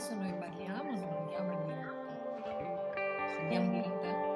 adesso noi parliamo, non andiamo in diretta. Andiamo in diretta?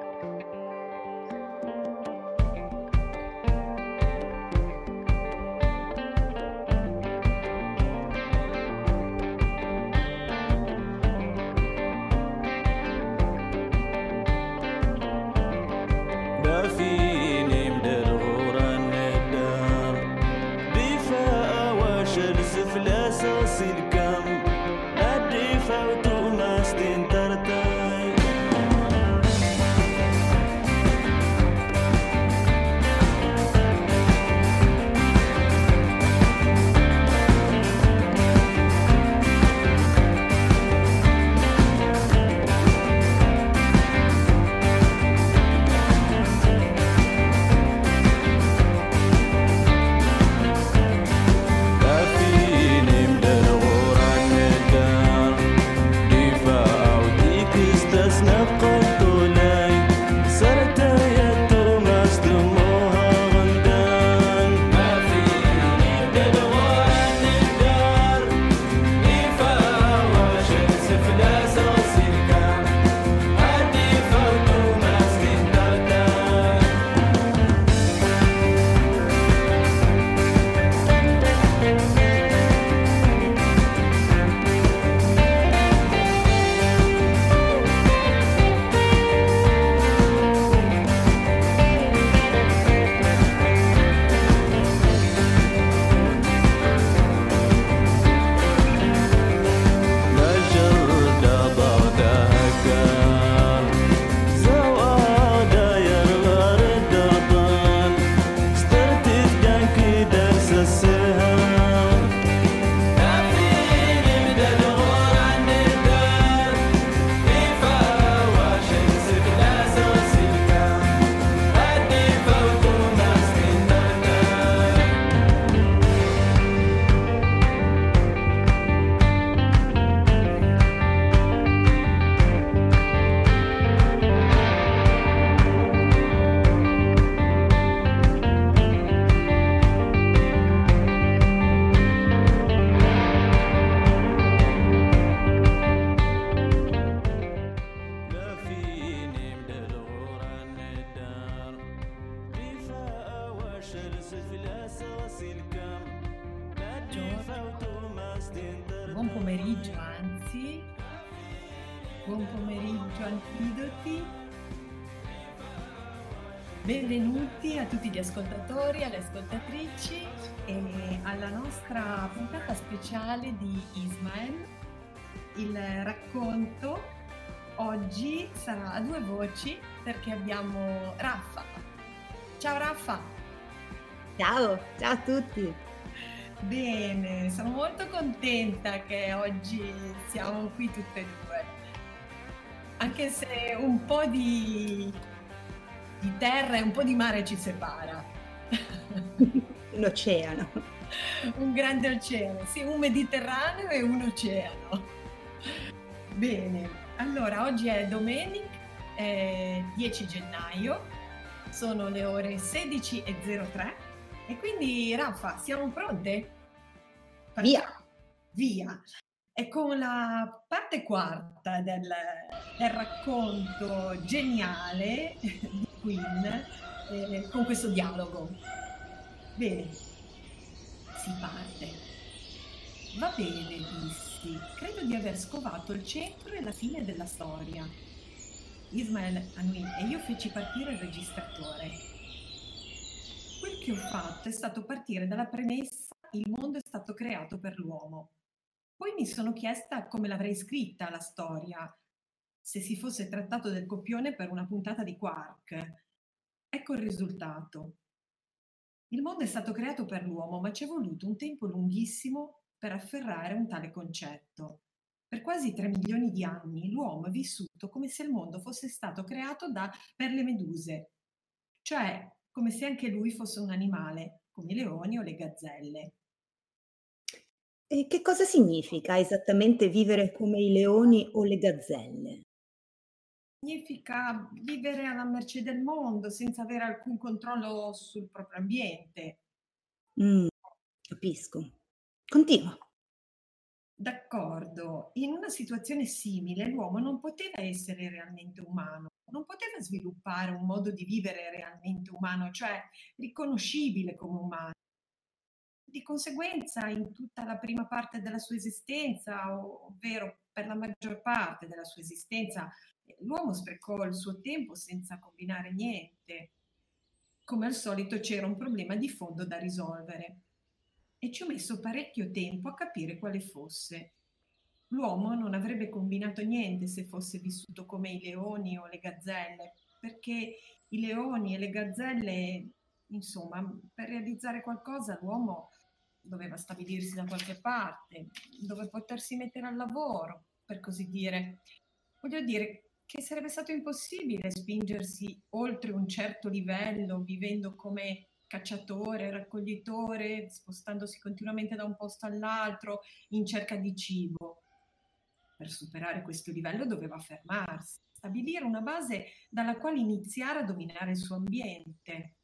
Abbiamo Raffa. Ciao Raffa! Ciao, ciao a tutti. Bene, sono molto contenta che oggi siamo qui tutte e due. Anche se un po' di, di terra e un po' di mare ci separa. Un oceano. un grande oceano, sì, un Mediterraneo e un oceano. Bene, allora oggi è domenica, eh, 10 gennaio, sono le ore 16.03 e quindi Raffa, siamo pronte? Via. Via. E con la parte quarta del, del racconto geniale di Queen eh, con questo dialogo. Bene, si parte. Va bene, dissi. Credo di aver scovato il centro e la fine della storia. Ismael annui e io feci partire il registratore. Quel che ho fatto è stato partire dalla premessa il mondo è stato creato per l'uomo. Poi mi sono chiesta come l'avrei scritta la storia, se si fosse trattato del copione per una puntata di Quark. Ecco il risultato. Il mondo è stato creato per l'uomo, ma ci è voluto un tempo lunghissimo per afferrare un tale concetto. Per quasi 3 milioni di anni l'uomo è vissuto come se il mondo fosse stato creato da, per le meduse, cioè come se anche lui fosse un animale, come i leoni o le gazzelle. E che cosa significa esattamente vivere come i leoni o le gazzelle? Significa vivere alla mercé del mondo senza avere alcun controllo sul proprio ambiente. Mm, capisco. Continua. D'accordo, in una situazione simile l'uomo non poteva essere realmente umano, non poteva sviluppare un modo di vivere realmente umano, cioè riconoscibile come umano. Di conseguenza, in tutta la prima parte della sua esistenza, ovvero per la maggior parte della sua esistenza, l'uomo sprecò il suo tempo senza combinare niente. Come al solito c'era un problema di fondo da risolvere e ci ho messo parecchio tempo a capire quale fosse. L'uomo non avrebbe combinato niente se fosse vissuto come i leoni o le gazzelle, perché i leoni e le gazzelle, insomma, per realizzare qualcosa l'uomo doveva stabilirsi da qualche parte, dove potersi mettere al lavoro, per così dire. Voglio dire che sarebbe stato impossibile spingersi oltre un certo livello vivendo come cacciatore, raccoglitore, spostandosi continuamente da un posto all'altro in cerca di cibo. Per superare questo livello doveva fermarsi, stabilire una base dalla quale iniziare a dominare il suo ambiente.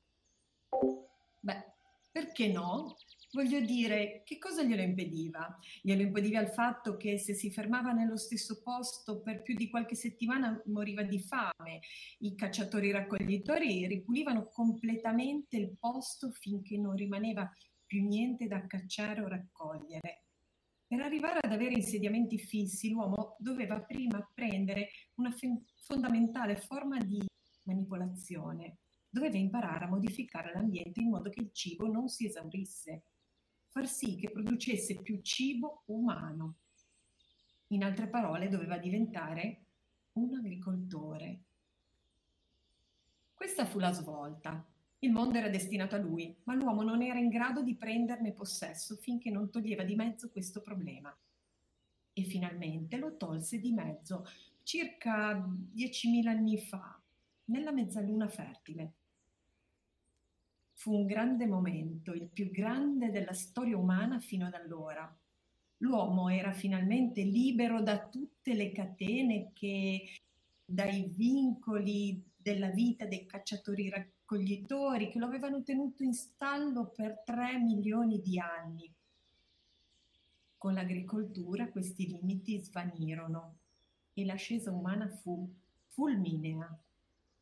Beh, perché no? Voglio dire, che cosa glielo impediva? Glielo impediva il fatto che se si fermava nello stesso posto per più di qualche settimana moriva di fame. I cacciatori raccoglitori ripulivano completamente il posto finché non rimaneva più niente da cacciare o raccogliere. Per arrivare ad avere insediamenti fissi, l'uomo doveva prima apprendere una fondamentale forma di manipolazione. Doveva imparare a modificare l'ambiente in modo che il cibo non si esaurisse far sì che producesse più cibo umano. In altre parole, doveva diventare un agricoltore. Questa fu la svolta. Il mondo era destinato a lui, ma l'uomo non era in grado di prenderne possesso finché non toglieva di mezzo questo problema. E finalmente lo tolse di mezzo circa 10.000 anni fa, nella mezzaluna fertile. Fu un grande momento, il più grande della storia umana fino ad allora. L'uomo era finalmente libero da tutte le catene che, dai vincoli della vita dei cacciatori raccoglitori che lo avevano tenuto in stallo per tre milioni di anni. Con l'agricoltura questi limiti svanirono e l'ascesa umana fu fulminea.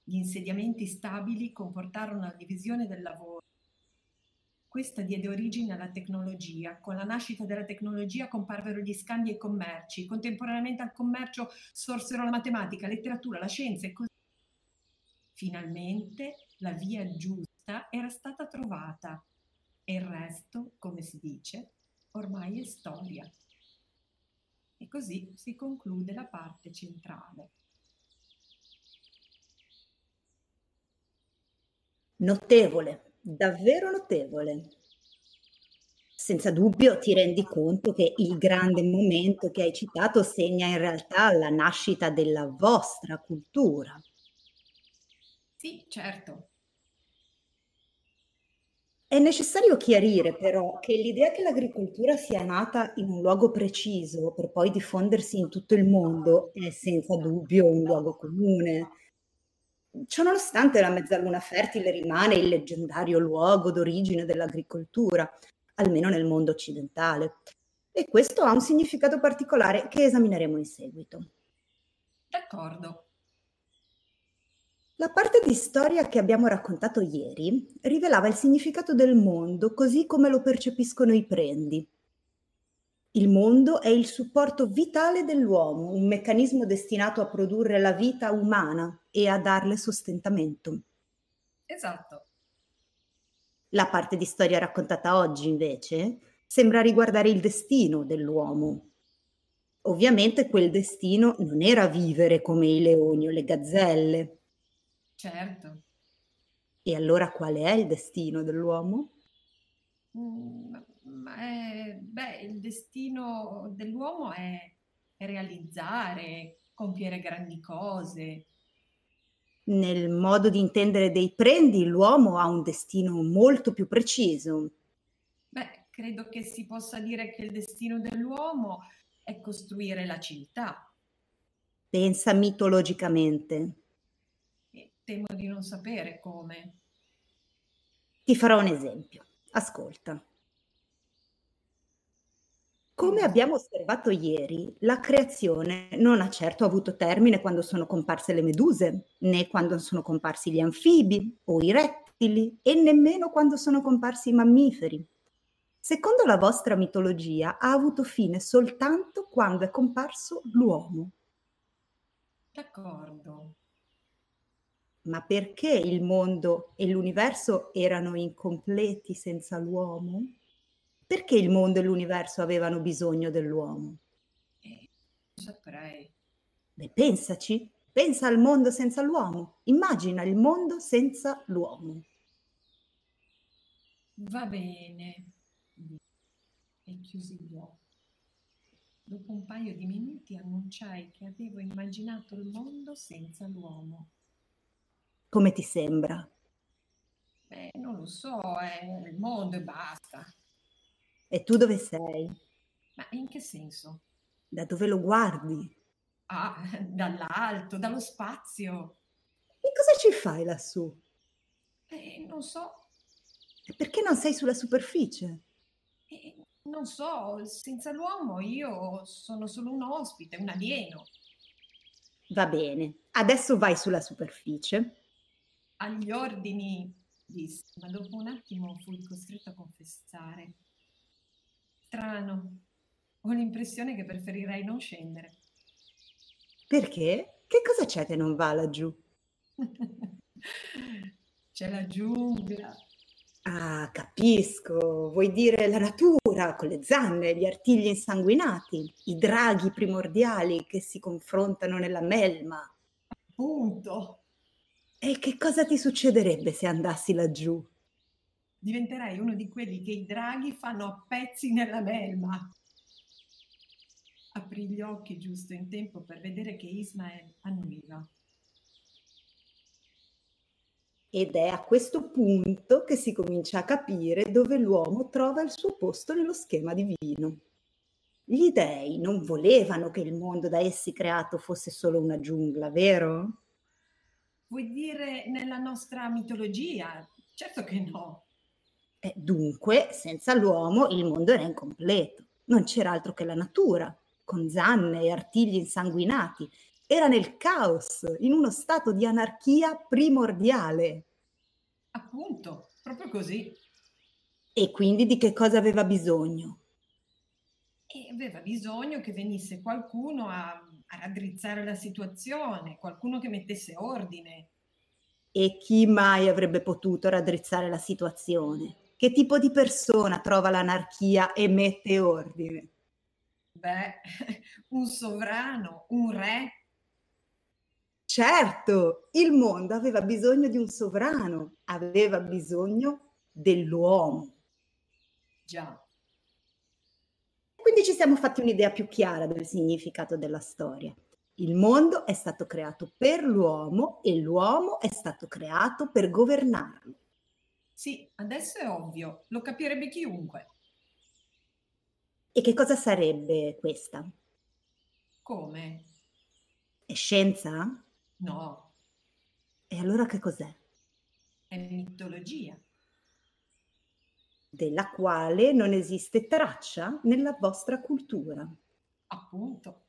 Gli insediamenti stabili comportarono la divisione del lavoro. Questa diede origine alla tecnologia. Con la nascita della tecnologia comparvero gli scambi e i commerci. Contemporaneamente al commercio sorsero la matematica, la letteratura, la scienza e così. Finalmente la via giusta era stata trovata e il resto, come si dice, ormai è storia. E così si conclude la parte centrale. Notevole, davvero notevole. Senza dubbio ti rendi conto che il grande momento che hai citato segna in realtà la nascita della vostra cultura. Sì, certo. È necessario chiarire però che l'idea che l'agricoltura sia nata in un luogo preciso per poi diffondersi in tutto il mondo è senza dubbio un luogo comune, Ciononostante la mezzaluna fertile rimane il leggendario luogo d'origine dell'agricoltura, almeno nel mondo occidentale, e questo ha un significato particolare che esamineremo in seguito. D'accordo. La parte di storia che abbiamo raccontato ieri rivelava il significato del mondo così come lo percepiscono i prendi, il mondo è il supporto vitale dell'uomo, un meccanismo destinato a produrre la vita umana e a darle sostentamento. Esatto. La parte di storia raccontata oggi, invece, sembra riguardare il destino dell'uomo. Ovviamente quel destino non era vivere come i leoni o le gazzelle. Certo. E allora qual è il destino dell'uomo? Mm, è, beh, il destino dell'uomo è, realizzare, compiere grandi cose. Nel modo di intendere dei prendi, l'uomo ha un destino molto più preciso. Beh, credo che si possa dire che il destino dell'uomo è costruire la civiltà. Pensa mitologicamente. E temo di non sapere come. Ti farò un esempio. Ascolta. Come abbiamo osservato ieri, la creazione non ha certo avuto termine quando sono comparse le meduse, né quando sono comparsi gli anfibi o i rettili, e nemmeno quando sono comparsi i mammiferi. Secondo la vostra mitologia ha avuto fine soltanto quando è comparso l'uomo. D'accordo. Ma perché il mondo e l'universo erano incompleti senza l'uomo? Perché il mondo e l'universo avevano bisogno dell'uomo? Eh, non saprei. Beh, pensaci, pensa al mondo senza l'uomo, immagina il mondo senza l'uomo. Va bene. E chiusi gli occhi. Dopo un paio di minuti annunciai che avevo immaginato il mondo senza l'uomo. Come ti sembra? Beh, non lo so, è il mondo e basta. E tu dove sei? Ma in che senso? Da dove lo guardi? Ah, dall'alto, dallo spazio. E cosa ci fai lassù? Eh, non so, E perché non sei sulla superficie? eh, non so, senza l'uomo io sono solo un ospite, un alieno. Va bene, adesso vai sulla superficie. Agli ordini, disse, ma dopo un attimo fui costretto a confessare. Strano, ho l'impressione che preferirei non scendere. Perché? Che cosa c'è che non va laggiù? C'è la giungla. Ah, capisco. Vuoi dire la natura con le zanne, gli artigli insanguinati, i draghi primordiali che si confrontano nella melma. Punto. E che cosa ti succederebbe se andassi laggiù? Diventerai uno di quelli che i draghi fanno a pezzi nella melma. Aprì gli occhi giusto in tempo per vedere che Ismael annuiva. Ed è a questo punto che si comincia a capire dove l'uomo trova il suo posto nello schema divino. Gli dei non volevano che il mondo da essi creato fosse solo una giungla, vero? Vuoi dire nella nostra mitologia? Certo che no. E dunque, senza l'uomo il mondo era incompleto. Non c'era altro che la natura, con zanne e artigli insanguinati. Era nel caos, in uno stato di anarchia primordiale. Appunto, proprio così. E quindi di che cosa aveva bisogno? E aveva bisogno che venisse qualcuno a, a raddrizzare la situazione, qualcuno che mettesse ordine. E chi mai avrebbe potuto raddrizzare la situazione? Che tipo di persona trova l'anarchia e mette ordine? Beh, un sovrano, un re, Certo, il mondo aveva bisogno di un sovrano, aveva bisogno dell'uomo. già. Quindi ci siamo fatti un'idea più chiara del significato della storia. Il mondo è stato creato per l'uomo e l'uomo è stato creato per governarlo. Sì, adesso è ovvio, lo capirebbe chiunque. E che cosa sarebbe questa? Come? È scienza? No, E allora che cos'è? è mitologia. Della quale non esiste traccia nella vostra cultura. Appunto.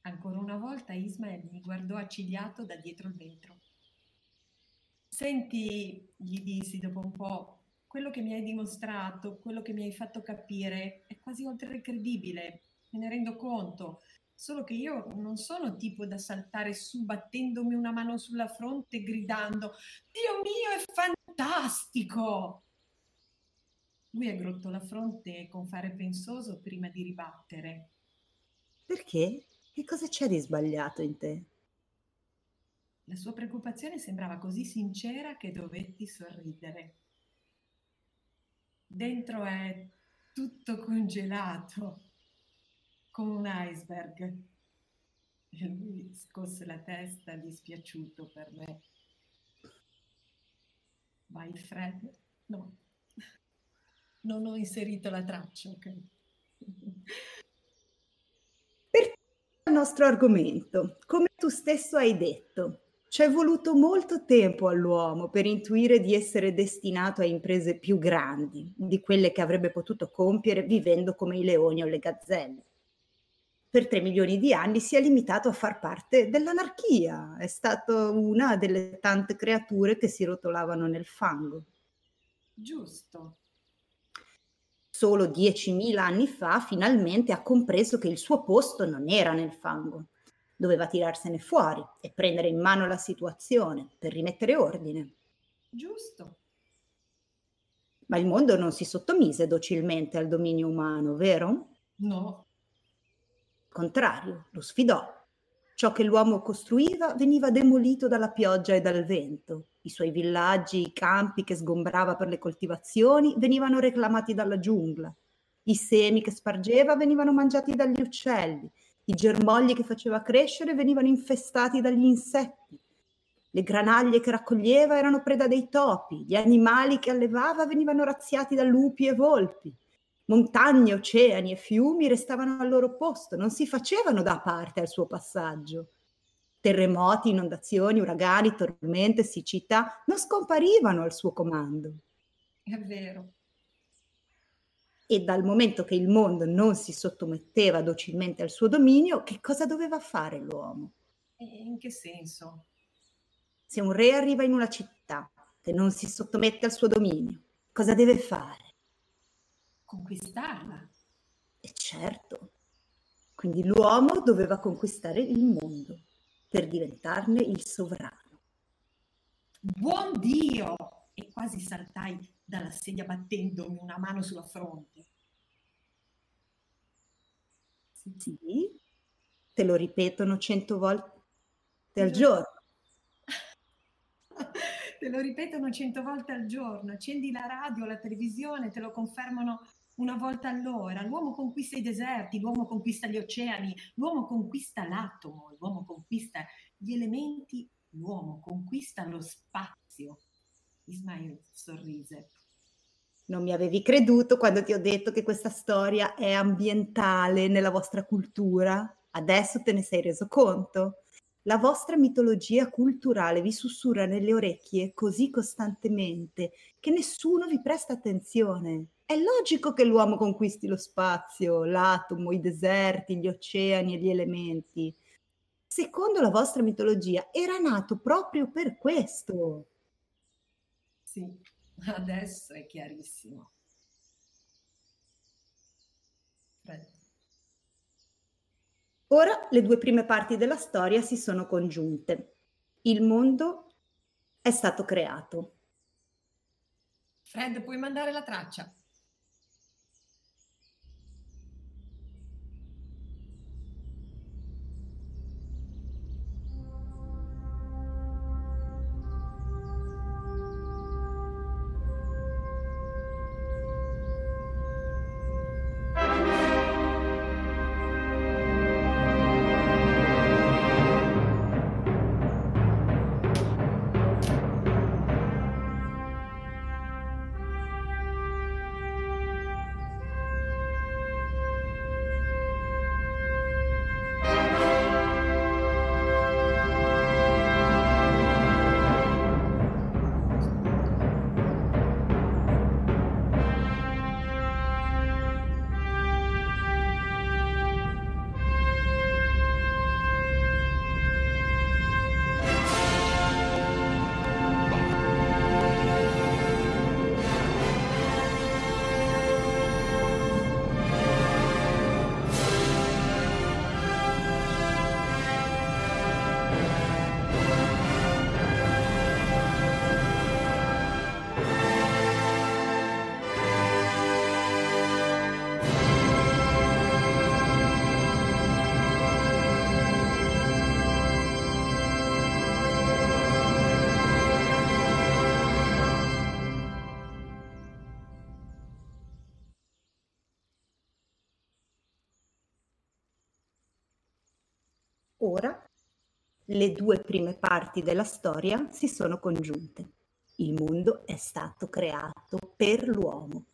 Ancora una volta Ismael mi guardò accigliato da dietro il vetro. Senti, gli dissi dopo un po', quello che mi hai dimostrato, quello che mi hai fatto capire è quasi oltre il credibile, me ne rendo conto. Solo che io non sono tipo da saltare su battendomi una mano sulla fronte gridando Dio mio, è fantastico! Lui aggrottò la fronte con fare pensoso prima di ribattere. Perché? Che cosa c'è di sbagliato in te? La sua preoccupazione sembrava così sincera che dovetti sorridere. Dentro è tutto congelato, come un iceberg. E lui scosse la testa dispiaciuto per me. Vai Fred? No, non ho inserito la traccia, ok? Per il nostro argomento, come tu stesso hai detto, C'è voluto molto tempo all'uomo per intuire di essere destinato a imprese più grandi di quelle che avrebbe potuto compiere vivendo come i leoni o le gazzelle. Per tre milioni di anni si è limitato a far parte dell'anarchia, è stato una delle tante creature che si rotolavano nel fango. Giusto. Solo 10.000 anni fa finalmente ha compreso che il suo posto non era nel fango doveva tirarsene fuori e prendere in mano la situazione per rimettere ordine. Giusto. Ma il mondo non si sottomise docilmente al dominio umano, vero? No. Al contrario, lo sfidò. Ciò che l'uomo costruiva veniva demolito dalla pioggia e dal vento. I suoi villaggi, i campi che sgombrava per le coltivazioni venivano reclamati dalla giungla. I semi che spargeva venivano mangiati dagli uccelli i germogli che faceva crescere venivano infestati dagli insetti. Le granaglie che raccoglieva erano preda dei topi, gli animali che allevava venivano razziati da lupi e volpi. Montagne, oceani e fiumi restavano al loro posto, non si facevano da parte al suo passaggio. Terremoti, inondazioni, uragani, tormente, siccità non scomparivano al suo comando. È vero e dal momento che il mondo non si sottometteva docilmente al suo dominio, che cosa doveva fare l'uomo? In che senso? Se un re arriva in una città che non si sottomette al suo dominio, cosa deve fare? Conquistarla. E certo. Quindi l'uomo doveva conquistare il mondo per diventarne il sovrano. Buon Dio! E quasi saltai dalla sedia battendomi una mano sulla fronte. Sì, te lo ripetono cento volte al giorno. te lo ripetono cento volte al giorno, accendi la radio, la televisione, te lo confermano una volta all'ora. L'uomo conquista i deserti, l'uomo conquista gli oceani, l'uomo conquista l'atomo, l'uomo conquista gli elementi, l'uomo conquista lo spazio. Ismail sorrise. Non mi avevi creduto quando ti ho detto che questa storia è ambientale nella vostra cultura? Adesso te ne sei reso conto? La vostra mitologia culturale vi sussurra nelle orecchie così costantemente che nessuno vi presta attenzione. È logico che l'uomo conquisti lo spazio, l'atomo, i deserti, gli oceani e gli elementi. Secondo la vostra mitologia era nato proprio per questo. Sì, Adesso è chiarissimo. Fred. Ora le due prime parti della storia si sono congiunte. Il mondo è stato creato. Fred, puoi mandare la traccia. Le due prime parti della storia si sono congiunte. Il mondo è stato creato per l'uomo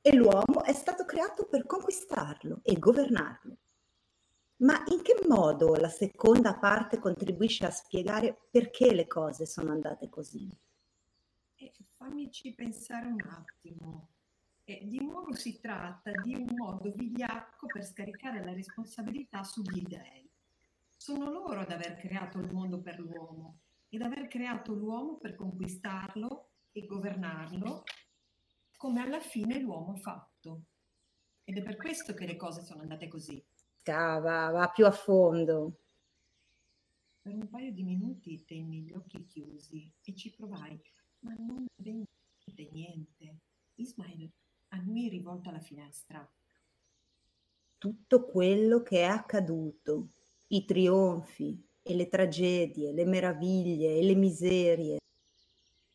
e l'uomo è stato creato per conquistarlo e governarlo. Ma in che modo la seconda parte contribuisce a spiegare perché le cose sono andate così? E fammici pensare un attimo. E di nuovo si tratta di un modo vigliacco per scaricare la responsabilità sugli dèi. Sono loro ad aver creato il mondo per l'uomo ed aver creato l'uomo per conquistarlo e governarlo come alla fine l'uomo ha fatto. Ed è per questo che le cose sono andate così. Scava, va più a fondo. Per un paio di minuti tenni gli occhi chiusi e ci provai, ma non venne niente. Ismail annui rivolto alla finestra. Tutto quello che è accaduto, i trionfi e le tragedie, le meraviglie e le miserie,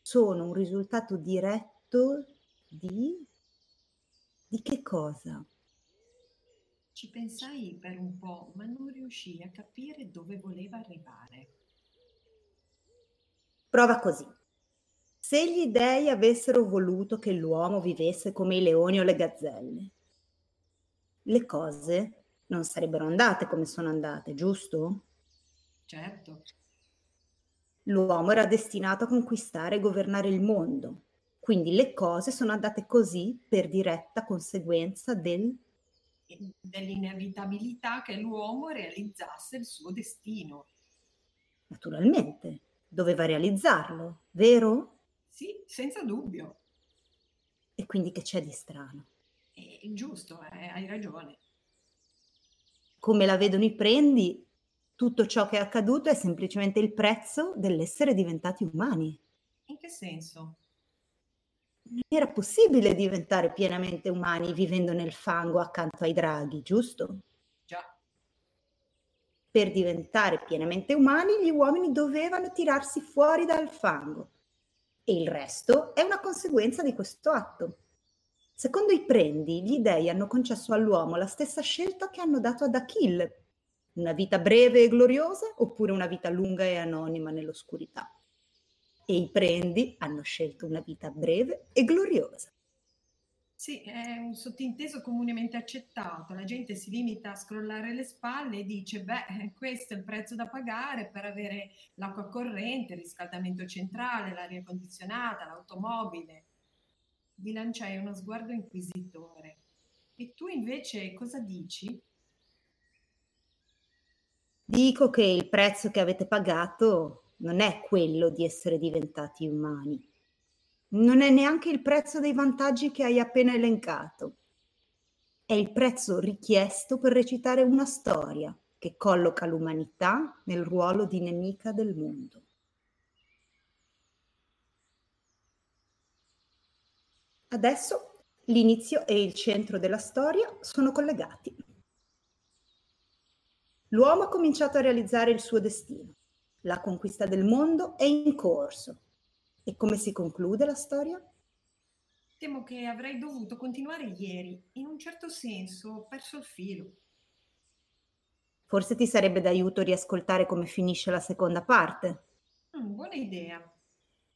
sono un risultato diretto di... di che cosa? Ci pensai per un po', ma non riuscii a capire dove voleva arrivare. Prova così. Se gli dei avessero voluto che l'uomo vivesse come i leoni o le gazzelle, le cose non sarebbero andate come sono andate, giusto? Certo, L'uomo era destinato a conquistare e governare il mondo, quindi le cose sono andate così per diretta conseguenza del... dell'inevitabilità che l'uomo realizzasse il suo destino. Naturalmente, doveva realizzarlo, vero? Sì, senza dubbio. E quindi che c'è di strano? È giusto, eh, hai ragione. Come la vedono i prendi, tutto ciò che è accaduto è semplicemente il prezzo dell'essere diventati umani. In che senso? Non era possibile diventare pienamente umani vivendo nel fango accanto ai draghi, giusto? Già, Per diventare pienamente umani gli uomini dovevano tirarsi fuori dal fango e il resto è una conseguenza di questo atto. Secondo i prendi, gli dei hanno concesso all'uomo la stessa scelta che hanno dato ad Achille, una vita breve e gloriosa oppure una vita lunga e anonima nell'oscurità. E i prendi hanno scelto una vita breve e gloriosa. sì, è un sottinteso comunemente accettato. La gente si limita a scrollare le spalle e dice, beh, questo è il prezzo da pagare per avere l'acqua corrente, il riscaldamento centrale, l'aria condizionata, l'automobile. Gli lanciai uno sguardo inquisitore. E tu invece cosa dici? Dico che il prezzo che avete pagato non è quello di essere diventati umani. Non è neanche il prezzo dei vantaggi che hai appena elencato. È il prezzo richiesto per recitare una storia che colloca l'umanità nel ruolo di nemica del mondo. Adesso l'inizio e il centro della storia sono collegati. L'uomo ha cominciato a realizzare il suo destino. La conquista del mondo è in corso. E come si conclude la storia? Temo che avrei dovuto continuare ieri. In un certo senso ho perso il filo. Forse ti sarebbe d'aiuto riascoltare come finisce la seconda parte. Mm, buona idea.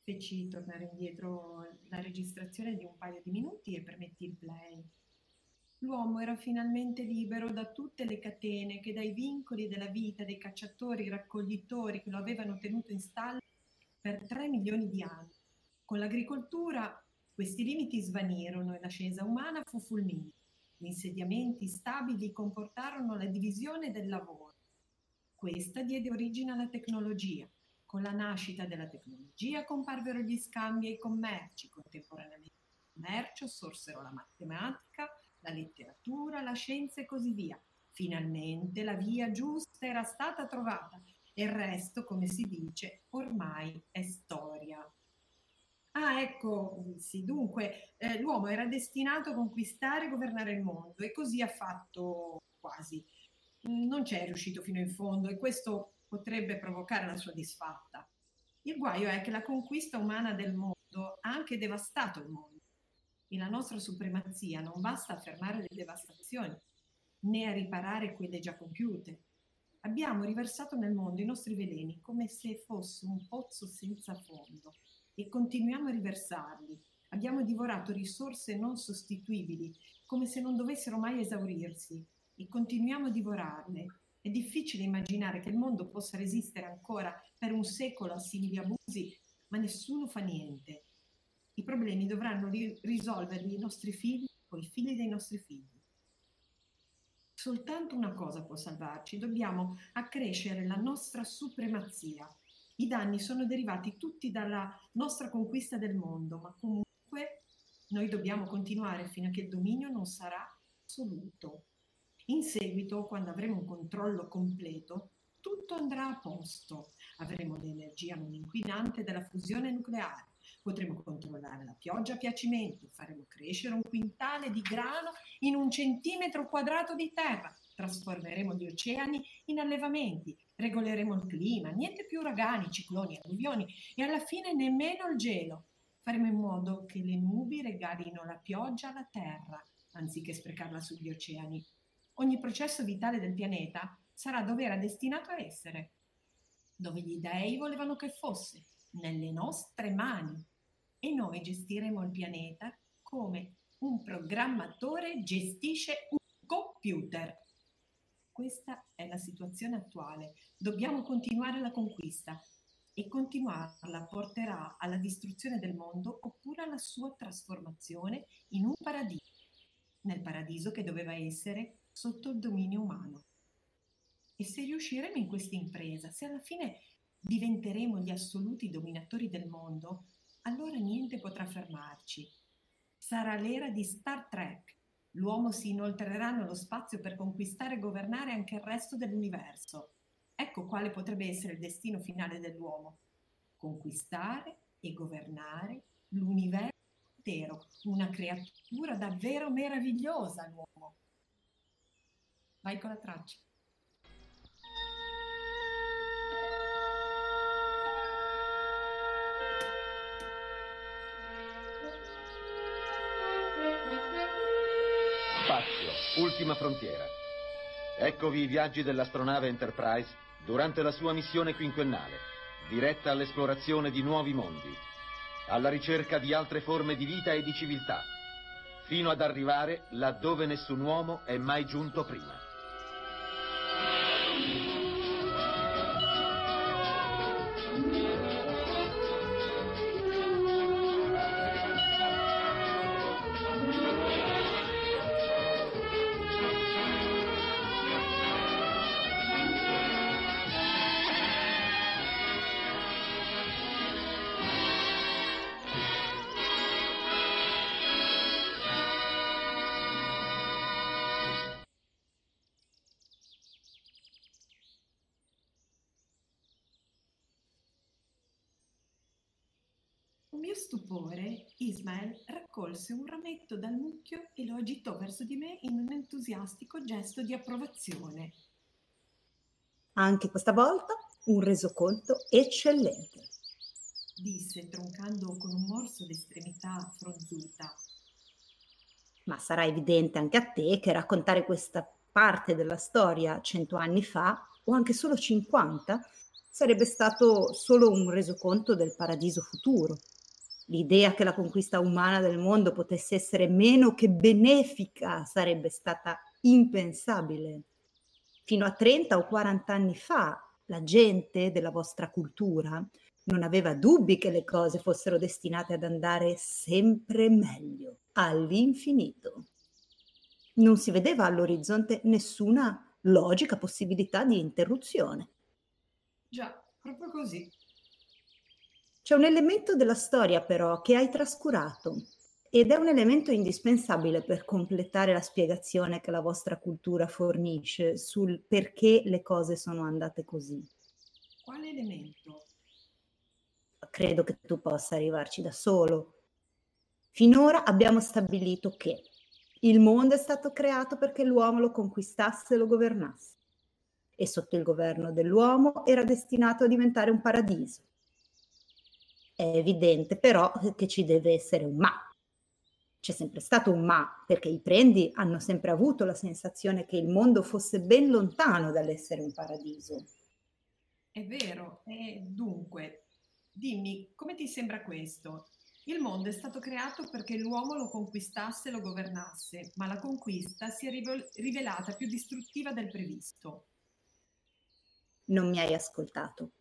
Feci tornare indietro la registrazione di un paio di minuti e permetti il play. L'uomo era finalmente libero da tutte le catene che dai vincoli della vita dei cacciatori raccoglitori che lo avevano tenuto in stallo per tre milioni di anni. Con l'agricoltura questi limiti svanirono e l'ascesa umana fu fulminea. Gli insediamenti stabili comportarono la divisione del lavoro. Questa diede origine alla tecnologia. Con la nascita della tecnologia comparvero gli scambi e i commerci. Contemporaneamente al commercio sorsero la matematica, la letteratura, la scienza e così via. Finalmente la via giusta era stata trovata e il resto, come si dice, ormai è storia. Ah, ecco, sì, dunque, eh, l'uomo era destinato a conquistare e governare il mondo e così ha fatto quasi. Non c'è riuscito fino in fondo e questo potrebbe provocare la sua disfatta. Il guaio è che la conquista umana del mondo ha anche devastato il mondo e la nostra supremazia non basta a fermare le devastazioni né a riparare quelle già compiute. Abbiamo riversato nel mondo i nostri veleni come se fosse un pozzo senza fondo e continuiamo a riversarli. Abbiamo divorato risorse non sostituibili come se non dovessero mai esaurirsi e continuiamo a divorarle. È difficile immaginare che il mondo possa resistere ancora per un secolo a simili abusi, ma nessuno fa niente. I problemi dovranno ri- risolverli i nostri figli o i figli dei nostri figli. Soltanto una cosa può salvarci, dobbiamo accrescere la nostra supremazia. I danni sono derivati tutti dalla nostra conquista del mondo, ma comunque noi dobbiamo continuare fino a che il dominio non sarà assoluto. In seguito, quando avremo un controllo completo, tutto andrà a posto. Avremo l'energia non inquinante della fusione nucleare. Potremo controllare la pioggia a piacimento, faremo crescere un quintale di grano in un centimetro quadrato di terra, trasformeremo gli oceani in allevamenti, regoleremo il clima, niente più uragani, cicloni, alluvioni e alla fine nemmeno il gelo. Faremo in modo che le nubi regalino la pioggia alla terra, anziché sprecarla sugli oceani ogni processo vitale del pianeta sarà dove era destinato a essere, dove gli dei volevano che fosse, nelle nostre mani. E noi gestiremo il pianeta come un programmatore gestisce un computer. Questa è la situazione attuale. Dobbiamo continuare la conquista e continuarla porterà alla distruzione del mondo oppure alla sua trasformazione in un paradiso, nel paradiso che doveva essere sotto il dominio umano. E se riusciremo in questa impresa, se alla fine diventeremo gli assoluti dominatori del mondo, allora niente potrà fermarci. Sarà l'era di Star Trek. L'uomo si inoltrerà nello spazio per conquistare e governare anche il resto dell'universo. Ecco quale potrebbe essere il destino finale dell'uomo. Conquistare e governare l'universo intero. Una creatura davvero meravigliosa l'uomo. Vai con la traccia. Spazio, ultima frontiera. Eccovi i viaggi dell'astronave Enterprise durante la sua missione quinquennale, diretta all'esplorazione di nuovi mondi, alla ricerca di altre forme di vita e di civiltà, fino ad arrivare laddove nessun uomo è mai giunto prima. Thank you. Ismael raccolse un rametto dal mucchio e lo agitò verso di me in un entusiastico gesto di approvazione. Anche questa volta un resoconto eccellente. Disse troncando con un morso d'estremità fronzuta. Ma sarà evidente anche a te che raccontare questa parte della storia cento anni fa, o anche solo 50, sarebbe stato solo un resoconto del paradiso futuro. L'idea che la conquista umana del mondo potesse essere meno che benefica sarebbe stata impensabile. Fino a 30 o 40 anni fa la gente della vostra cultura non aveva dubbi che le cose fossero destinate ad andare sempre meglio, all'infinito. Non si vedeva all'orizzonte nessuna logica possibilità di interruzione. Già, proprio così. C'è un elemento della storia però che hai trascurato ed è un elemento indispensabile per completare la spiegazione che la vostra cultura fornisce sul perché le cose sono andate così. Quale elemento? Credo che tu possa arrivarci da solo. Finora abbiamo stabilito che il mondo è stato creato perché l'uomo lo conquistasse e lo governasse. E sotto il governo dell'uomo era destinato a diventare un paradiso. È evidente però che ci deve essere un ma. C'è sempre stato un ma, perché i prendi hanno sempre avuto la sensazione che il mondo fosse ben lontano dall'essere un paradiso. È vero, e dunque, dimmi, come ti sembra questo? Il mondo è stato creato perché l'uomo lo conquistasse e lo governasse, ma la conquista si è rivel- rivelata più distruttiva del previsto. non mi hai ascoltato.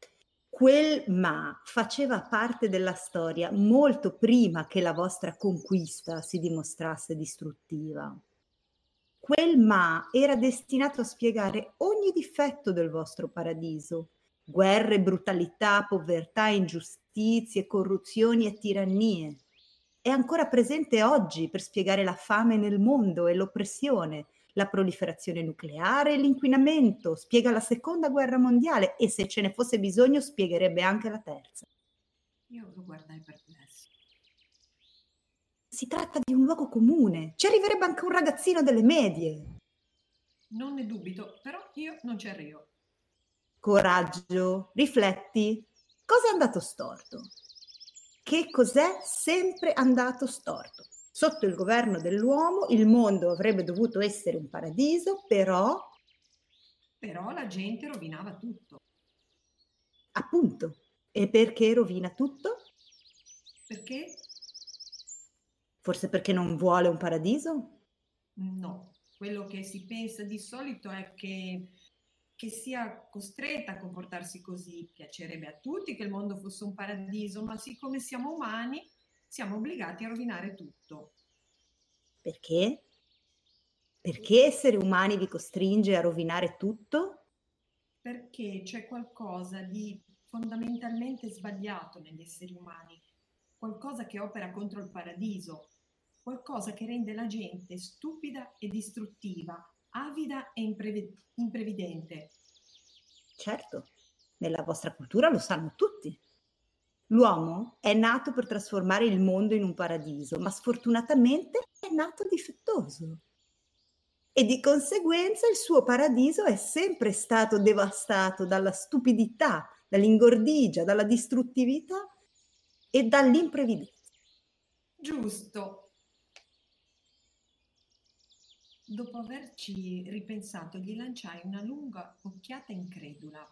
Quel ma faceva parte della storia molto prima che la vostra conquista si dimostrasse distruttiva. Quel ma era destinato a spiegare ogni difetto del vostro paradiso. Guerre, brutalità, povertà, ingiustizie, corruzioni e tirannie. È ancora presente oggi per spiegare la fame nel mondo e l'oppressione, la proliferazione nucleare e l'inquinamento, spiega la seconda guerra mondiale e se ce ne fosse bisogno spiegherebbe anche la terza. Io lo guardai perplesso. Si tratta di un luogo comune, ci arriverebbe anche un ragazzino delle medie. Non ne dubito, però io non ci arrivo. Coraggio, rifletti. Cosa è andato storto? Che cos'è sempre andato storto? Sotto il governo dell'uomo il mondo avrebbe dovuto essere un paradiso, però... Però la gente rovinava tutto. Appunto. E perché rovina tutto? Perché? Forse perché non vuole un paradiso? No, quello che si pensa di solito è che, che sia costretta a comportarsi così. Piacerebbe a tutti che il mondo fosse un paradiso, ma siccome siamo umani, siamo obbligati a rovinare tutto. Perché? Perché essere umani vi costringe a rovinare tutto? Perché c'è qualcosa di fondamentalmente sbagliato negli esseri umani, qualcosa che opera contro il paradiso, qualcosa che rende la gente stupida e distruttiva, avida e imprevi- imprevidente. Certo, nella vostra cultura lo sanno tutti. L'uomo è nato per trasformare il mondo in un paradiso, ma sfortunatamente è nato difettoso. E di conseguenza il suo paradiso è sempre stato devastato dalla stupidità, dall'ingordigia, dalla distruttività e dall'imprevidenza. Giusto. Dopo averci ripensato, gli lanciai una lunga occhiata incredula.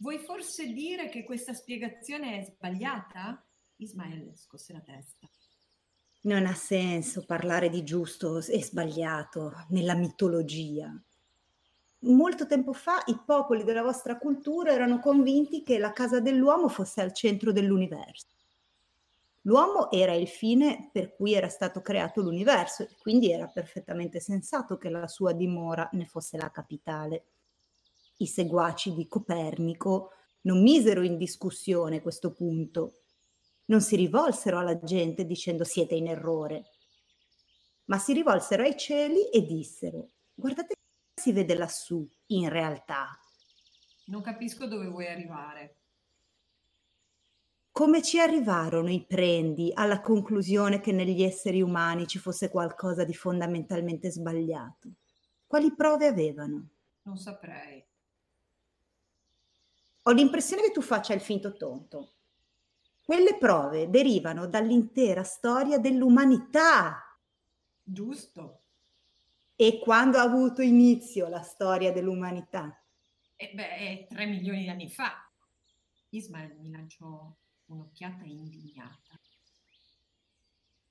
Vuoi forse dire che questa spiegazione è sbagliata? Ismael scosse la testa. Non ha senso parlare di giusto e sbagliato nella mitologia. Molto tempo fa i popoli della vostra cultura erano convinti che la casa dell'uomo fosse al centro dell'universo. L'uomo era il fine per cui era stato creato l'universo e quindi era perfettamente sensato che la sua dimora ne fosse la capitale i seguaci di Copernico non misero in discussione questo punto, non si rivolsero alla gente dicendo siete in errore, ma si rivolsero ai cieli e dissero guardate che si vede lassù in realtà. Non capisco dove vuoi arrivare. Come ci arrivarono i prendi alla conclusione che negli esseri umani ci fosse qualcosa di fondamentalmente sbagliato? Quali prove avevano? Non saprei. Ho l'impressione che tu faccia il finto tonto. Quelle prove derivano dall'intera storia dell'umanità. Giusto. E quando ha avuto inizio la storia dell'umanità? E beh, tre milioni di anni fa. Ismael mi lanciò un'occhiata indignata.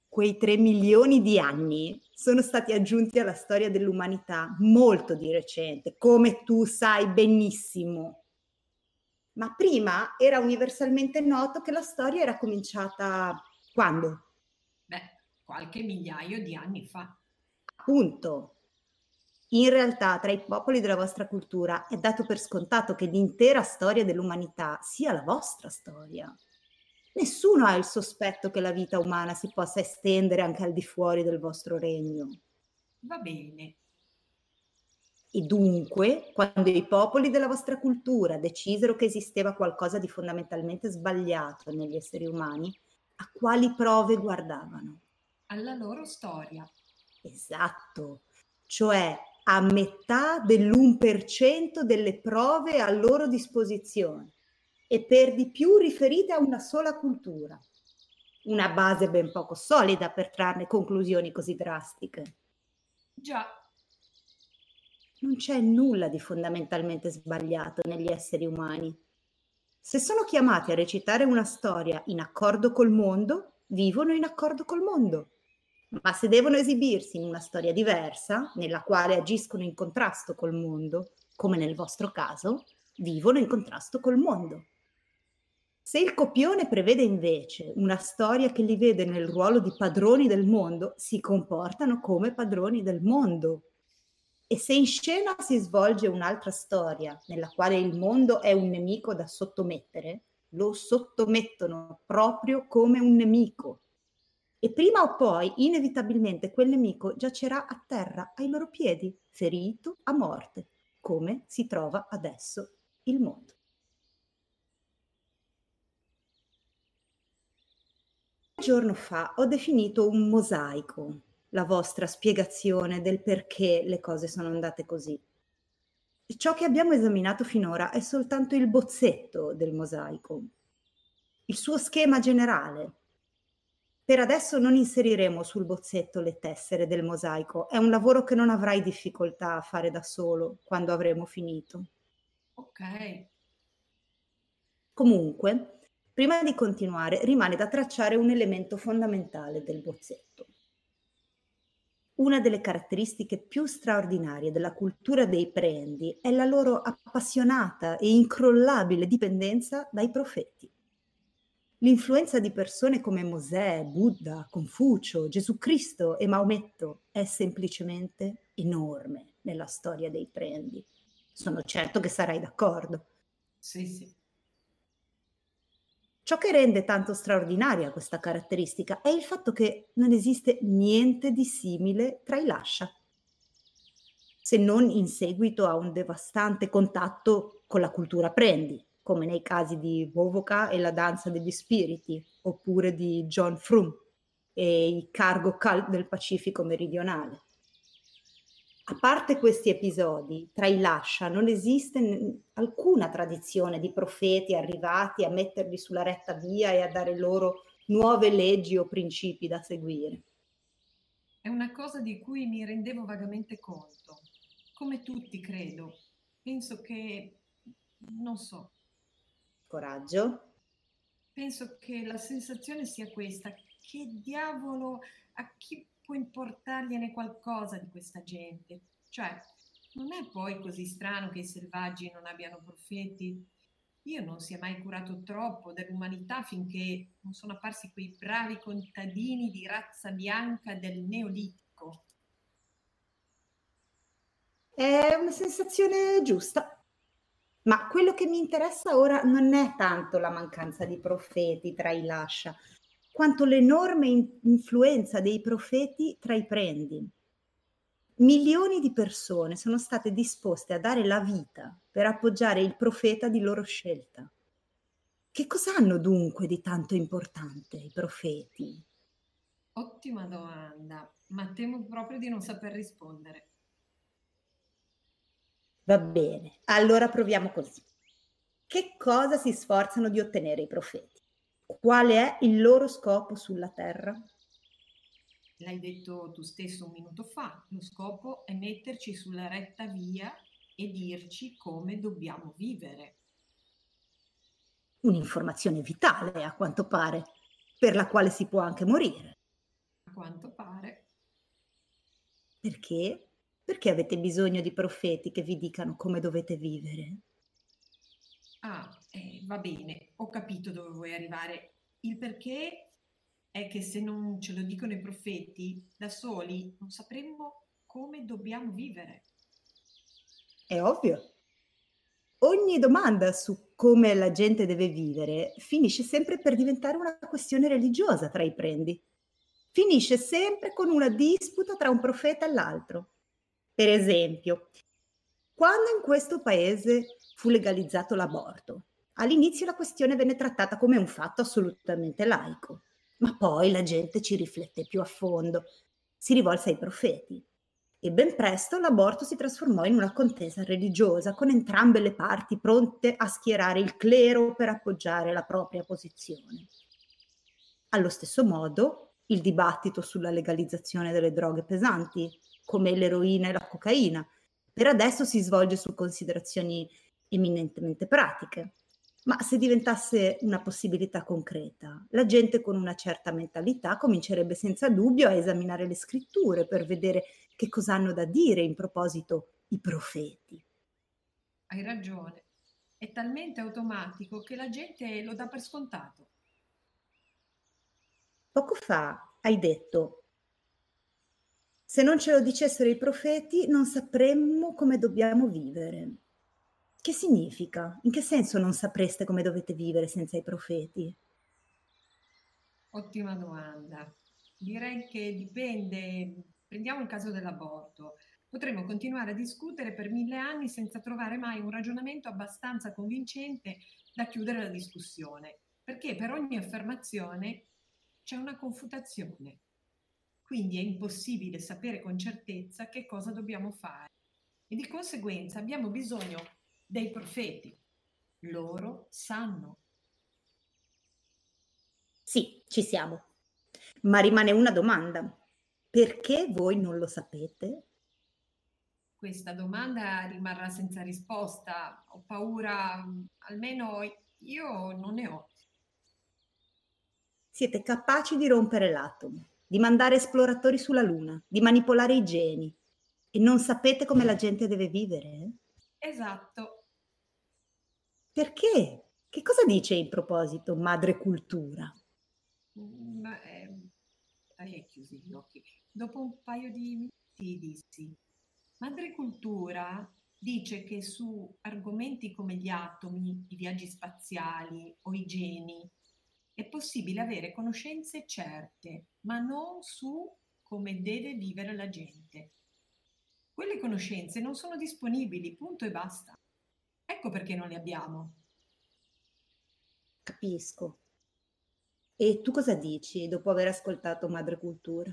Quei tre milioni di anni sono stati aggiunti alla storia dell'umanità molto di recente, come tu sai benissimo ma prima era universalmente noto che la storia era cominciata quando? Beh, qualche migliaio di anni fa. Appunto. In realtà, tra i popoli della vostra cultura è dato per scontato che l'intera storia dell'umanità sia la vostra storia. Nessuno ha il sospetto che la vita umana si possa estendere anche al di fuori del vostro regno. Va bene, e dunque, quando i popoli della vostra cultura decisero che esisteva qualcosa di fondamentalmente sbagliato negli esseri umani, a quali prove guardavano? Alla loro storia. Esatto, cioè a metà dell'1% delle prove a loro disposizione e per di più riferite a una sola cultura. Una base ben poco solida per trarne conclusioni così drastiche. Già, non c'è nulla di fondamentalmente sbagliato negli esseri umani. Se sono chiamati a recitare una storia in accordo col mondo, vivono in accordo col mondo. Ma se devono esibirsi in una storia diversa, nella quale agiscono in contrasto col mondo, come nel vostro caso, vivono in contrasto col mondo. Se il copione prevede invece una storia che li vede nel ruolo di padroni del mondo, si comportano come padroni del mondo. E se in scena si svolge un'altra storia nella quale il mondo è un nemico da sottomettere, lo sottomettono proprio come un nemico. E prima o poi, inevitabilmente, quel nemico giacerà a terra ai loro piedi, ferito a morte, come si trova adesso il mondo. giorno fa ho definito un mosaico la vostra spiegazione del perché le cose sono andate così. Ciò che abbiamo esaminato finora è soltanto il bozzetto del mosaico, il suo schema generale. Per adesso non inseriremo sul bozzetto le tessere del mosaico, è un lavoro che non avrai difficoltà a fare da solo quando avremo finito. Ok. Comunque, Prima di continuare, rimane da tracciare un elemento fondamentale del bozzetto. Una delle caratteristiche più straordinarie della cultura dei prendi è la loro appassionata e incrollabile dipendenza dai profeti. L'influenza di persone come Mosè, Buddha, Confucio, Gesù Cristo e Maometto è semplicemente enorme nella storia dei prendi. Sono certo che sarai d'accordo. Sì, sì. Ciò che rende tanto straordinaria questa caratteristica è il fatto che non esiste niente di simile tra i lascia, se non in seguito a un devastante contatto con la cultura prendi, come nei casi di Vovoka e la danza degli spiriti, oppure di John Frum e i cargo cult del Pacifico meridionale a parte questi episodi, tra i lascia non esiste n- alcuna tradizione di profeti arrivati a metterli sulla retta via e a dare loro nuove leggi o principi da seguire. È una cosa di cui mi rendevo vagamente conto. Come tutti, credo. Penso che... non so. Coraggio. Penso che la sensazione sia questa. Che diavolo, a chi può importargliene qualcosa di questa gente. Cioè, non è poi così strano che i selvaggi non abbiano profeti? Io non si è mai curato troppo dell'umanità finché non sono apparsi quei bravi contadini di razza bianca del Neolitico. È una sensazione giusta. Ma quello che mi interessa ora non è tanto la mancanza di profeti tra i lascia, quanto l'enorme influenza dei profeti tra i prendi. Milioni di persone sono state disposte a dare la vita per appoggiare il profeta di loro scelta. Che cosa hanno dunque di tanto importante i profeti? Ottima domanda, ma temo proprio di non saper rispondere. Va bene, allora proviamo così. Che cosa si sforzano di ottenere i profeti? Qual è il loro scopo sulla Terra? L'hai detto tu stesso un minuto fa, lo scopo è metterci sulla retta via e dirci come dobbiamo vivere. Un'informazione vitale, a quanto pare, per la quale si può anche morire. A quanto pare. Perché? Perché avete bisogno di profeti che vi dicano come dovete vivere? Ah, eh, va bene, ho capito dove vuoi arrivare. Il perché è che se non ce lo dicono i profeti, da soli non sapremmo come dobbiamo vivere. È ovvio. Ogni domanda su come la gente deve vivere finisce sempre per diventare una questione religiosa tra i prendi. Finisce sempre con una disputa tra un profeta e l'altro. Per esempio, quando in questo paese fu legalizzato l'aborto, all'inizio la questione venne trattata come un fatto assolutamente laico, ma poi la gente ci riflette più a fondo, si rivolse ai profeti e ben presto l'aborto si trasformò in una contesa religiosa con entrambe le parti pronte a schierare il clero per appoggiare la propria posizione. Allo stesso modo, il dibattito sulla legalizzazione delle droghe pesanti, come l'eroina e la cocaina, per adesso si svolge su considerazioni eminentemente pratiche. Ma se diventasse una possibilità concreta, la gente con una certa mentalità comincerebbe senza dubbio a esaminare le scritture per vedere che cosa hanno da dire in proposito i profeti. Hai ragione. è talmente automatico che la gente lo dà per scontato. Poco fa hai detto, se non ce lo dicessero i profeti non sapremmo come dobbiamo vivere. Che significa? In che senso non sapreste come dovete vivere senza i profeti? Ottima domanda. Direi che dipende, prendiamo il caso dell'aborto. Potremmo continuare a discutere per mille anni senza trovare mai un ragionamento abbastanza convincente da chiudere la discussione, perché per ogni affermazione c'è una confutazione. Quindi è impossibile sapere con certezza che cosa dobbiamo fare e di conseguenza abbiamo bisogno dei profeti. Loro sanno. Sì, ci siamo. Ma rimane una domanda. Perché voi non lo sapete? Questa domanda rimarrà senza risposta. Ho paura, almeno io non ne ho. Siete capaci di rompere l'atomo, di mandare esploratori sulla Luna, di manipolare i geni e non sapete come la gente deve vivere? Esatto. Perché? Che cosa dice in proposito madre cultura? Ma, eh, hai chiusi gli occhi. Dopo un paio di minuti dissi, madre cultura dice che su argomenti come gli atomi, i viaggi spaziali o i geni è possibile avere conoscenze certe, ma non su come deve vivere la gente. Quelle conoscenze non sono disponibili, punto e basta. Ecco perché non le abbiamo. Capisco. E tu cosa dici dopo aver ascoltato Madre Cultura?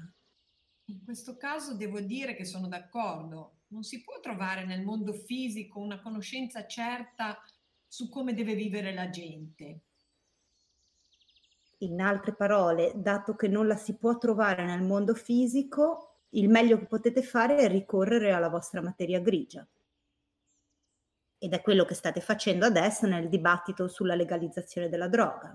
In questo caso devo dire che sono d'accordo. Non si può trovare nel mondo fisico una conoscenza certa su come deve vivere la gente. In altre parole, dato che non la si può trovare nel mondo fisico, il meglio che potete fare è ricorrere alla vostra materia grigia. Ed è quello che state facendo adesso nel dibattito sulla legalizzazione della droga.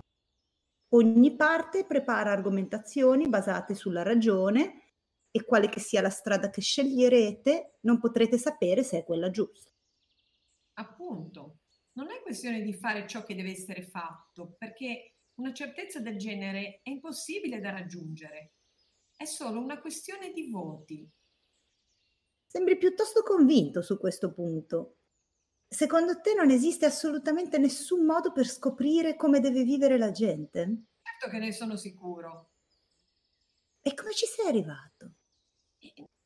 Ogni parte prepara argomentazioni basate sulla ragione e quale che sia la strada che sceglierete, non potrete sapere se è quella giusta. Appunto, non è questione di fare ciò che deve essere fatto, perché una certezza del genere è impossibile da raggiungere. È solo una questione di voti. Sembri piuttosto convinto su questo punto. Secondo te non esiste assolutamente nessun modo per scoprire come deve vivere la gente? Certo che ne sono sicuro. E come ci sei arrivato?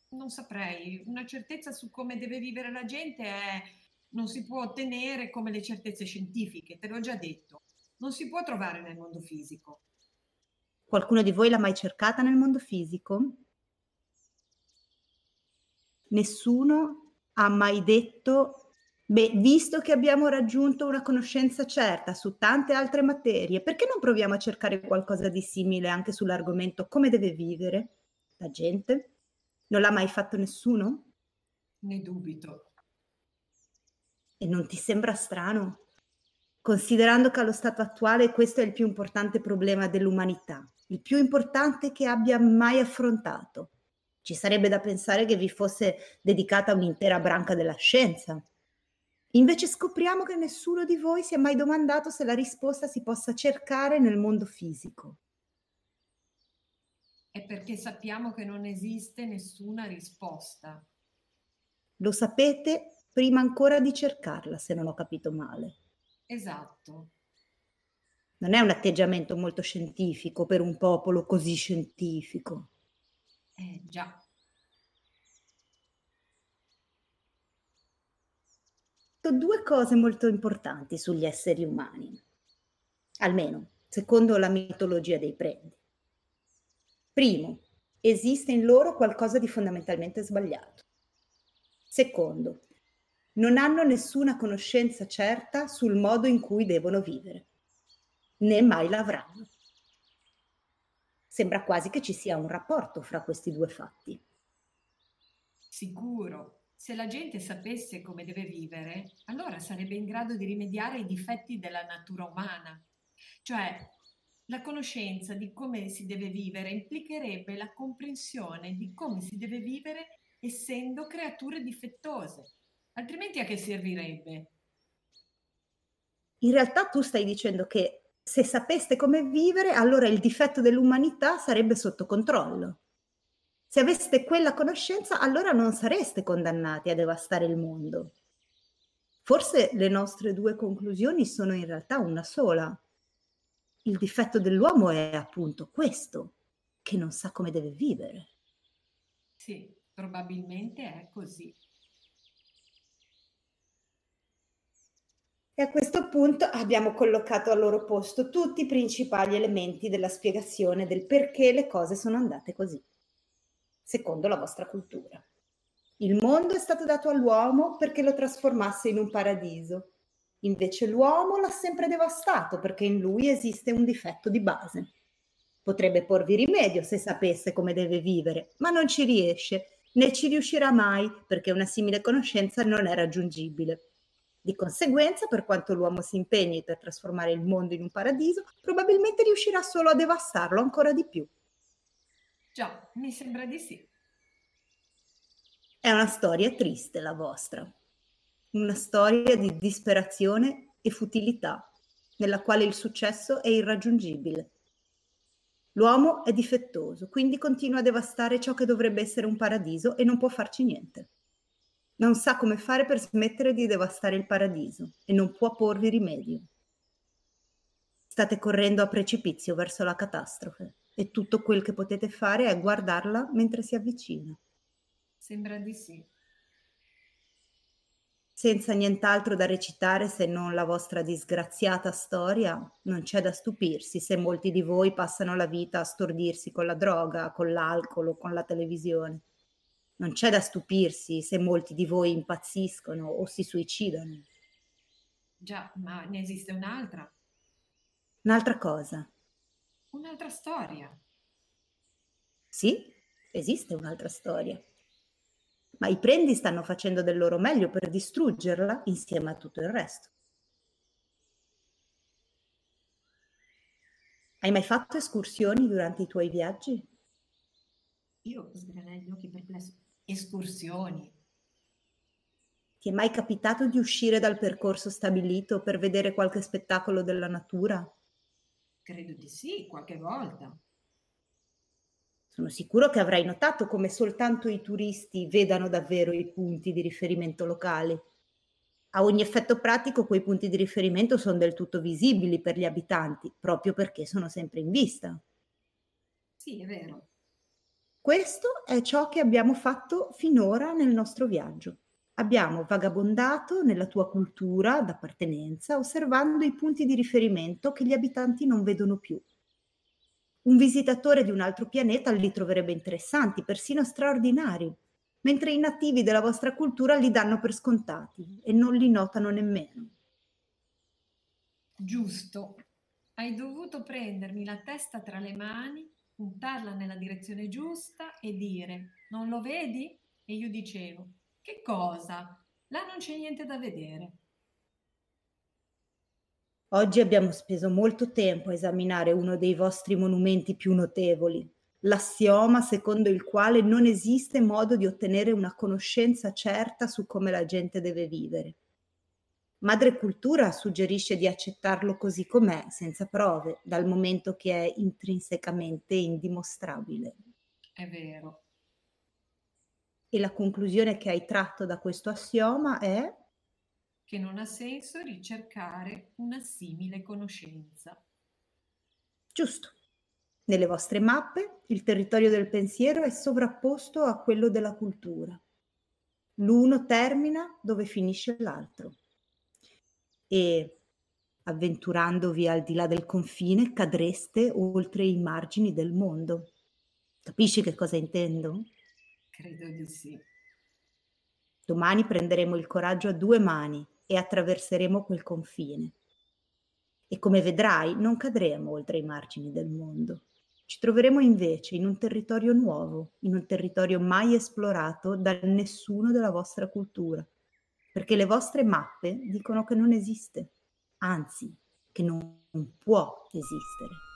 Non saprei. Una certezza su come deve vivere la gente è... non si può ottenere come le certezze scientifiche, te l'ho già detto non si può trovare nel mondo fisico. Qualcuno di voi l'ha mai cercata nel mondo fisico? Nessuno ha mai detto, beh, visto che abbiamo raggiunto una conoscenza certa su tante altre materie, perché non proviamo a cercare qualcosa di simile anche sull'argomento come deve vivere la gente? Non l'ha mai fatto nessuno? Ne dubito. E non ti sembra strano? considerando che allo stato attuale questo è il più importante problema dell'umanità, il più importante che abbia mai affrontato. Ci sarebbe da pensare che vi fosse dedicata un'intera branca della scienza. Invece scopriamo che nessuno di voi si è mai domandato se la risposta si possa cercare nel mondo fisico. È perché sappiamo che non esiste nessuna risposta. Lo sapete prima ancora di cercarla, se non ho capito male. Esatto. Non è un atteggiamento molto scientifico per un popolo così scientifico. Eh già. Due cose molto importanti sugli esseri umani, almeno secondo la mitologia dei prendi. Primo, esiste in loro qualcosa di fondamentalmente sbagliato. Secondo, non hanno nessuna conoscenza certa sul modo in cui devono vivere, né mai l'avranno. Sembra quasi che ci sia un rapporto fra questi due fatti. Sicuro. Se la gente sapesse come deve vivere, allora sarebbe in grado di rimediare ai difetti della natura umana. Cioè, la conoscenza di come si deve vivere implicherebbe la comprensione di come si deve vivere essendo creature difettose Altrimenti a che servirebbe? in realtà tu stai dicendo che se sapeste come vivere, allora il difetto dell'umanità sarebbe sotto controllo. Se aveste quella conoscenza, allora non sareste condannati a devastare il mondo. Forse le nostre due conclusioni sono in realtà una sola. Il difetto dell'uomo è appunto questo, che non sa come deve vivere. Sì, probabilmente è così. E a questo punto abbiamo collocato al loro posto tutti i principali elementi della spiegazione del perché le cose sono andate così, secondo la vostra cultura. Il mondo è stato dato all'uomo perché lo trasformasse in un paradiso. Invece l'uomo l'ha sempre devastato perché in lui esiste un difetto di base. Potrebbe porvi rimedio se sapesse come deve vivere, ma non ci riesce, né ci riuscirà mai perché una simile conoscenza non è raggiungibile. Di conseguenza, per quanto l'uomo si impegni per trasformare il mondo in un paradiso, probabilmente riuscirà solo a devastarlo ancora di più. Già, mi sembra di sì. È una storia triste la vostra, una storia di disperazione e futilità, nella quale il successo è irraggiungibile. L'uomo è difettoso, quindi continua a devastare ciò che dovrebbe essere un paradiso e non può farci niente. Non sa come fare per smettere di devastare il paradiso e non può porvi rimedio. State correndo a precipizio verso la catastrofe e tutto quel che potete fare è guardarla mentre si avvicina. Sembra di sì. Senza nient'altro da recitare se non la vostra disgraziata storia, non c'è da stupirsi se molti di voi passano la vita a stordirsi con la droga, con l'alcol o con la televisione. Non c'è da stupirsi se molti di voi impazziscono o si suicidano. Già, ma ne esiste un'altra. Un'altra cosa. Un'altra storia. Sì, esiste un'altra storia. Ma i prendi stanno facendo del loro meglio per distruggerla insieme a tutto il resto. Hai mai fatto escursioni durante i tuoi viaggi? Io sgranai gli occhi perplesso. Escursioni. Ti è mai capitato di uscire dal percorso stabilito per vedere qualche spettacolo della natura? Credo di sì, qualche volta. Sono sicuro che avrai notato come soltanto i turisti vedano davvero i punti di riferimento locali. A ogni effetto pratico quei punti di riferimento sono del tutto visibili per gli abitanti, proprio perché sono sempre in vista. Sì, è vero. Questo è ciò che abbiamo fatto finora nel nostro viaggio. Abbiamo vagabondato nella tua cultura d'appartenenza, osservando i punti di riferimento che gli abitanti non vedono più. Un visitatore di un altro pianeta li troverebbe interessanti, persino straordinari, mentre i nativi della vostra cultura li danno per scontati e non li notano nemmeno. Giusto. Hai dovuto prendermi la testa tra le mani puntarla nella direzione giusta e dire non lo vedi? E io dicevo che cosa? Là non c'è niente da vedere. Oggi abbiamo speso molto tempo a esaminare uno dei vostri monumenti più notevoli, l'assioma secondo il quale non esiste modo di ottenere una conoscenza certa su come la gente deve vivere. Madre Cultura suggerisce di accettarlo così com'è, senza prove, dal momento che è intrinsecamente indimostrabile. È vero. E la conclusione che hai tratto da questo assioma è Che non ha senso ricercare una simile conoscenza. giusto. Nelle vostre mappe il territorio del pensiero è sovrapposto a quello della cultura. L'uno termina dove finisce l'altro e avventurandovi al di là del confine cadreste oltre i margini del mondo. Capisci che cosa intendo? Credo di sì. Domani prenderemo il coraggio a due mani e attraverseremo quel confine. E come vedrai, non cadremo oltre i margini del mondo. Ci troveremo invece in un territorio nuovo, in un territorio mai esplorato da nessuno della vostra cultura perché le vostre mappe dicono che non esiste, anzi, che non può esistere.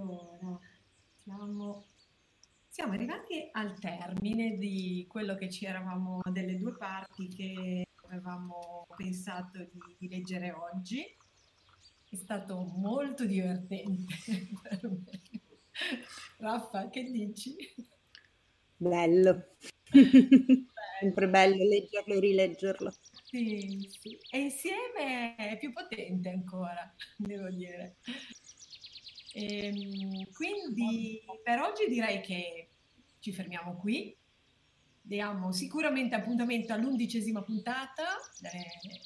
Allora, siamo, siamo arrivati al termine di quello che ci eravamo, delle due parti che avevamo pensato di, di leggere oggi. È stato molto divertente per me. Raffa, che dici? Bello. Sempre bello leggerlo e rileggerlo. Sì, sì. E insieme è più potente ancora, devo dire. Ehm, quindi per oggi direi che ci fermiamo qui. Diamo sicuramente appuntamento all'undicesima puntata eh,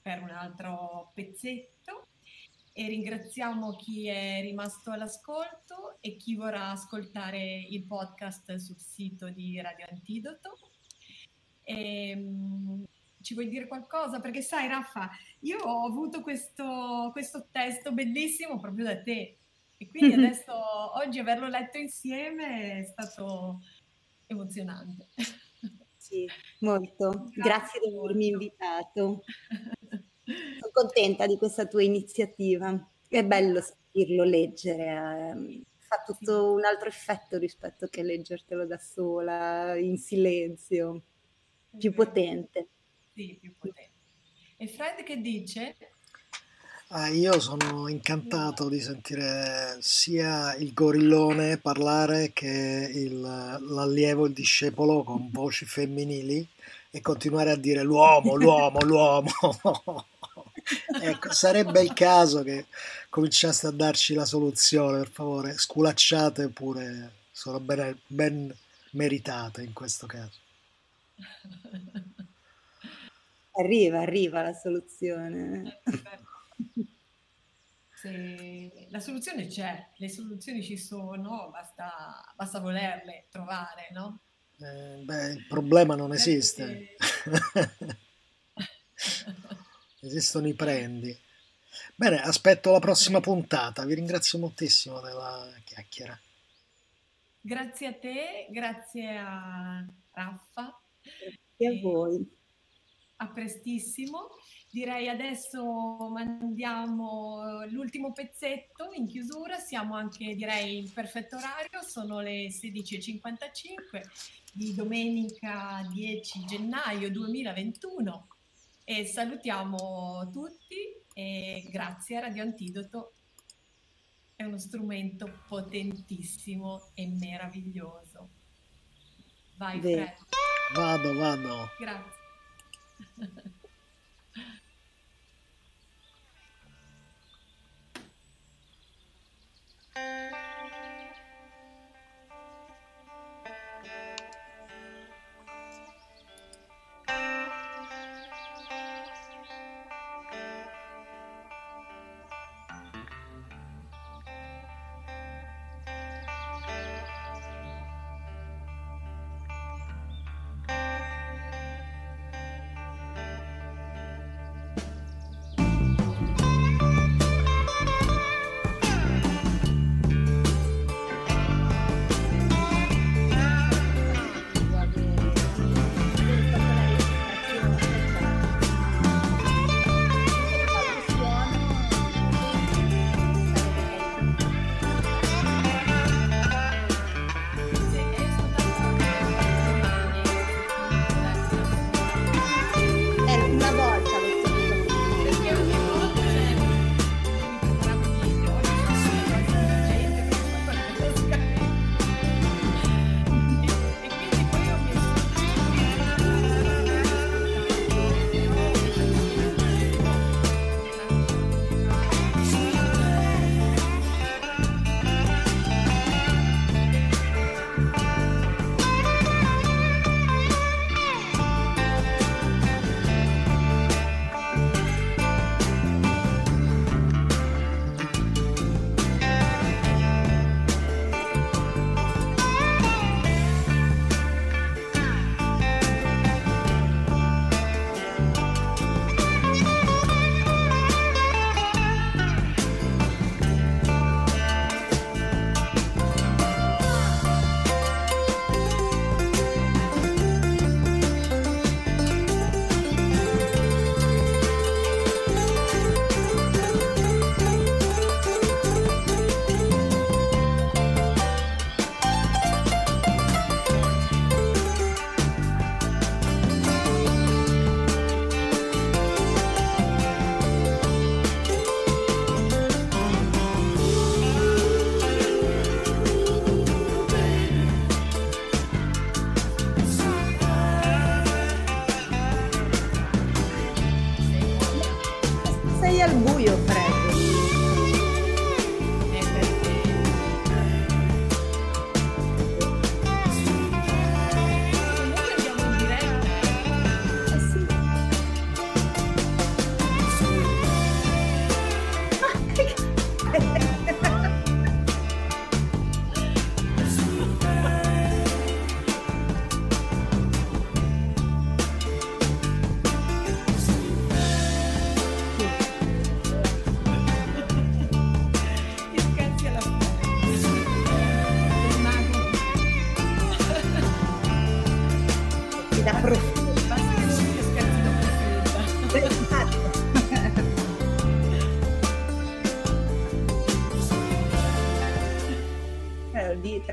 per un altro pezzetto e ringraziamo chi è rimasto all'ascolto e chi vorrà ascoltare il podcast sul sito di Radio Antidoto. Ehm, ci vuoi dire qualcosa? Perché sai, Raffa, io ho avuto questo, questo testo bellissimo proprio da te e quindi adesso oggi averlo letto insieme è stato emozionante. Sì, molto. Grazie, di avermi invitato. Sono contenta di questa tua iniziativa. È bello sentirlo leggere, ehm, fa tutto un altro effetto rispetto che leggertelo da sola, in silenzio, più potente. Sì, più potente. E Fred che dice? Ah, io sono incantato di sentire sia il gorillone parlare che il- l'allievo, il discepolo con voci femminili e continuare a dire l'uomo, l'uomo, l'uomo. Ecco, sarebbe il caso che cominciaste a darci la soluzione, per favore. Sculacciate pure, sono ben, ben meritate in questo caso. Arriva, arriva la soluzione. Se la soluzione c'è, le soluzioni ci sono, basta, basta volerle trovare, no? Eh, beh, il problema non esiste. Esistono i prendi. Bene, aspetto la prossima puntata. Vi ringrazio moltissimo della chiacchiera. Grazie a te, grazie a Raffa. E a voi. A prestissimo. Direi adesso mandiamo l'ultimo pezzetto in chiusura. Siamo anche, direi, in perfetto orario. Sono le 16.55 di domenica 10 gennaio 2021 e salutiamo tutti e grazie a Radio Antidoto. È uno strumento potentissimo e meraviglioso. Vai. Fred. Vado, vado. Grazie.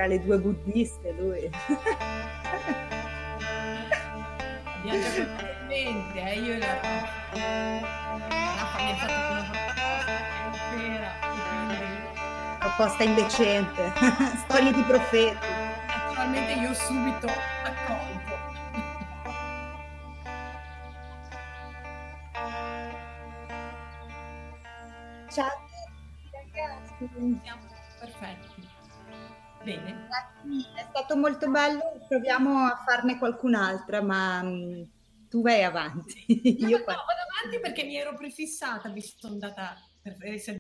Tra le due buddiste lui. Abbiamo già qualcosa in mente, eh, io la mi una proposta e quindi indecente, storie di profeti. naturalmente io subito stato molto bello, proviamo a farne qualcun'altra, ma mm, tu vai avanti. No, Io no, vado avanti perché mi ero prefissata, mi sono data per essere